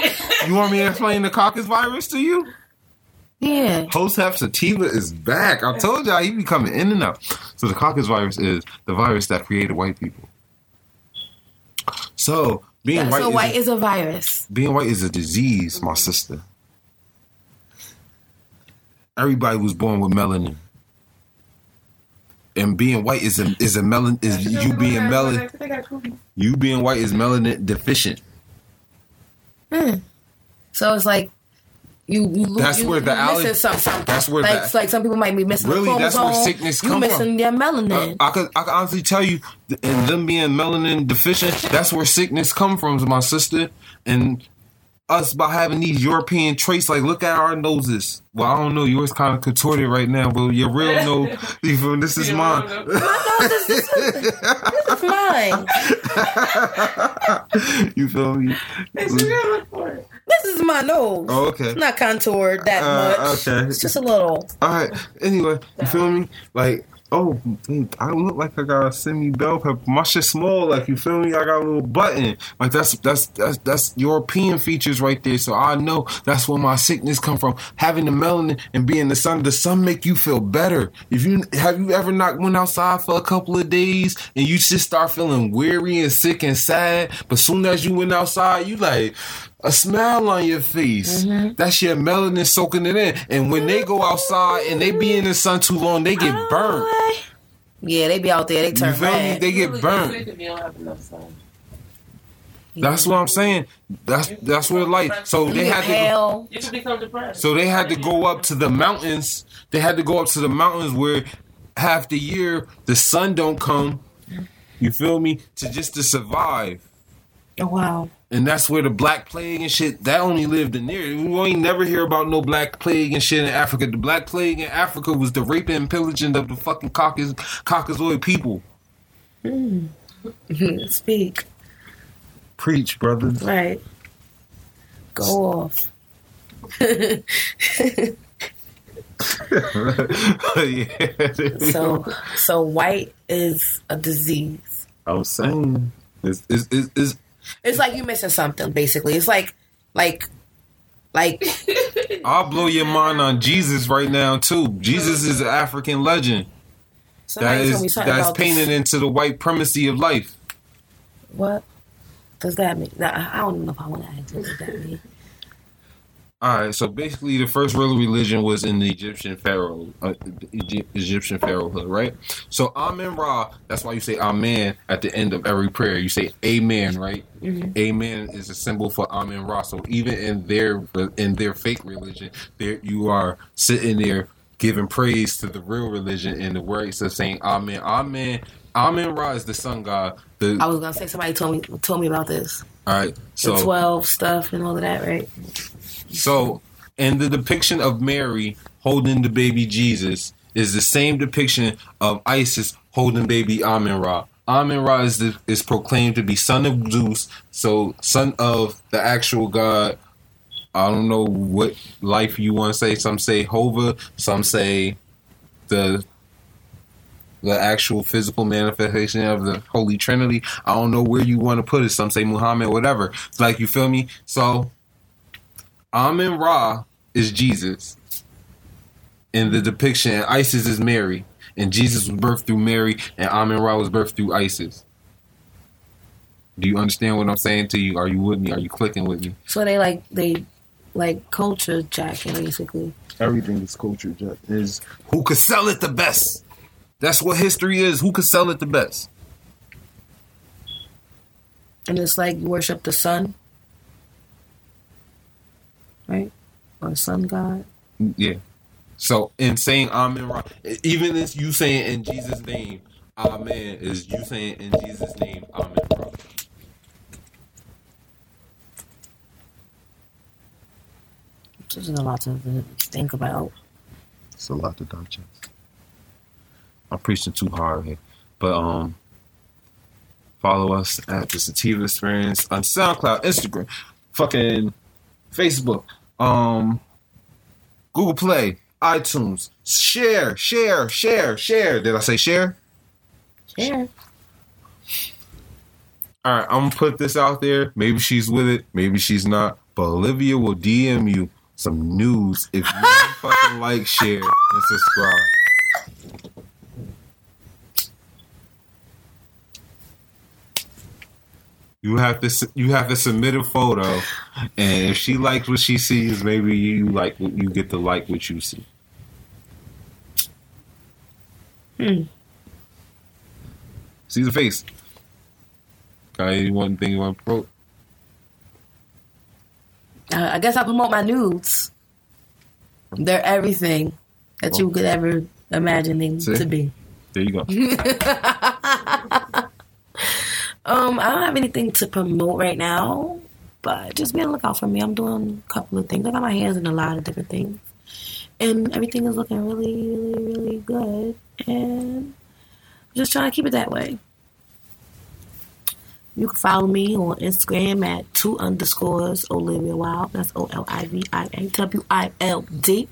You want me to explain the cockroach virus to you? Yeah. Hosef Sativa is back. I told y'all he be coming in and out. So the cockroach virus is the virus that created white people. So being white, so is white a, is a virus. being white is a disease, my sister. Everybody was born with melanin. And being white is a is a melan is you being melanin you being white is melanin deficient. Hmm. So it's like you you lose. That's you, where the you alley- missing some, something. that's where like the- like some people might be missing Really, a that's where sickness comes. you come missing from. their melanin. Uh, I could I could honestly tell you, and them being melanin deficient, that's where sickness come from, my sister. And us by having these European traits, like look at our noses. Well, I don't know, yours kind of contorted right now, but your real nose, you feel, this is mine. no, this, is, this is mine. you feel me? This is my nose. Oh, okay. It's not contoured that Uh, much. okay. It's just a little. All right. Anyway, you feel me? Like, oh, dude, I look like I got a semi bell pepper. My shit small. Like, you feel me? I got a little button. Like that's that's that's that's European features right there. So I know that's where my sickness come from. Having the melanin and being in the sun. The sun make you feel better. If you have you ever not went outside for a couple of days and you just start feeling weary and sick and sad, but soon as you went outside, you like. A smile on your face. Mm-hmm. That's your melanin soaking it in. And when they go outside and they be in the sun too long, they get oh, burnt. Yeah, they be out there. They You turn feel me? red. They get Really burnt. sick if you don't have enough sun. That's what I'm saying. That's that's what like. So they get had to. Go. You can become depressed. so they had to go up to the mountains. They had to go up to the mountains where half the year the sun don't come. You feel me? To just to survive. Oh, wow. And that's where the black plague and shit that only lived in there. We ain't never hear about no black plague and shit in Africa. The black plague in Africa was the raping and pillaging of the fucking Caucasoid people. Hmm. Speak. Preach, brother. Right. Go off. yeah. So, so white is a disease. I was saying, it's, it's, it's, it's like you missing something. Basically, it's like, like, like. I'll blow your mind on Jesus right now too. Jesus is an African legend that Somebody me is that's painted this. into the white primacy of life. What does that mean? Nah, I don't even know if I want to ask what that mean. All right, so basically, the first real religion was in the Egyptian pharaoh, uh, Egy- Egyptian pharaohhood, right? So Amen Ra. That's why you say Amen at the end of every prayer. You say Amen, right? Amen is a symbol for Amen Ra. So even in their in their fake religion, there you are sitting there giving praise to the real religion in the words of saying Amen. Amen. Amen Ra is the sun god. The I was gonna say somebody told me told me about this. all right. The So twelve stuff and all of that, right? So, in the depiction of Mary holding the baby Jesus is the same depiction of Isis holding baby Amen Ra. Amen Ra is, the, is proclaimed to be son of Zeus, so son of the actual god. I don't know what life you want to say. Some say Hova, some say the the actual physical manifestation of the Holy Trinity. I don't know where you want to put it. Some say Muhammad, whatever. It's Like you feel me? So Amen Ra is Jesus. In the depiction, and Isis is Mary. And Jesus was birthed through Mary, and Amen Ra was birthed through Isis. Do you understand what I'm saying to you? Are you with me? Are you clicking with me? So they like they like culture jacking basically. Everything is culture, Jack. Is who could sell it the best? That's what history is. Who could sell it the best? And it's like you worship the sun. Right? Or the sun god. Yeah. So in saying Amen, Ra- even if you saying in Jesus' name, Amen is you saying in Jesus' name, Amen. Ra. There's a lot to think about. It's a lot to digest. I'm preaching too hard here, but um, follow us at the Sativa Experience on SoundCloud, Instagram, fucking Facebook. Um, Google Play, iTunes. Share, share, share, share. Did I say share? Share. All right, I'm gonna put this out there. Maybe she's with it, maybe she's not. But Olivia will DM you some news if you fucking like, share, and subscribe. You have to you have to submit a photo, and if she likes what she sees, maybe you like you get to like what you see. Hmm. See the face. Got any one thing you want to promote? Uh, I guess I promote my nudes. They're everything that you could ever imagine them See? to be. There you go. Um, I don't have anything to promote right now, but just be on the lookout for me. I'm doing a couple of things. I got my hands in a lot of different things, and everything is looking really, really, really good. And I'm just trying to keep it that way. You can follow me on Instagram at two underscores Olivia Wild. That's O L I V I A W I L D.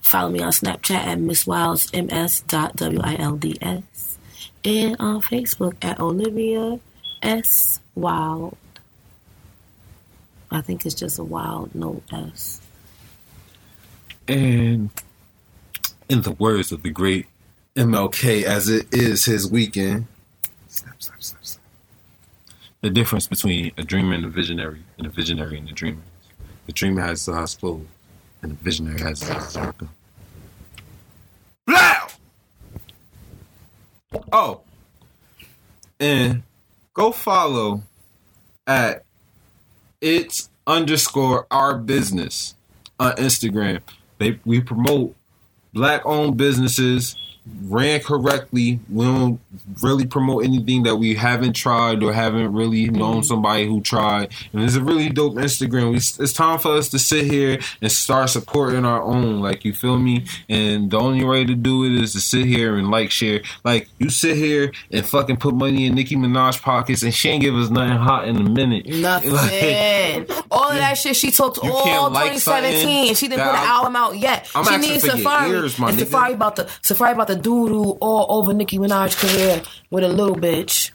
Follow me on Snapchat at Miss Wilds MS dot W I L D S. And on Facebook at Olivia S Wild. I think it's just a wild no S. And in the words of the great MLK, as it is his weekend, snap, snap, snap, the difference between a dreamer and a visionary, and a visionary and a dreamer. The dreamer has his eyes closed, and the visionary has his eyes open. Blow! Oh, and go follow at it's underscore our business on Instagram. They we promote black owned businesses ran correctly. We don't really promote anything that we haven't tried or haven't really known somebody who tried. And it's a really dope Instagram. We, it's time for us to sit here and start supporting our own. Like you feel me? And the only way to do it is to sit here and like share. Like you sit here and fucking put money in Nicki Minaj pockets and she ain't give us nothing hot in a minute. Nothing. Like, all of that shit she took You all can't like 2017. something She didn't put an album out yet. I'm she needs Safaree. ears, my. Safaree about the Safaree about the doo doo all over Nicki Minaj career with a little bitch.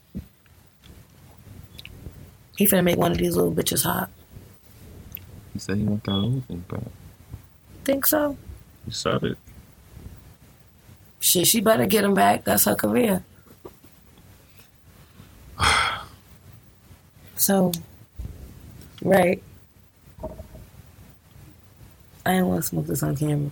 He finna make one of these little bitches hot. He said he want that other thing back. Think so? He said it. Shit, she better get him back. That's her career. So, right. I didn't want to smoke this on camera.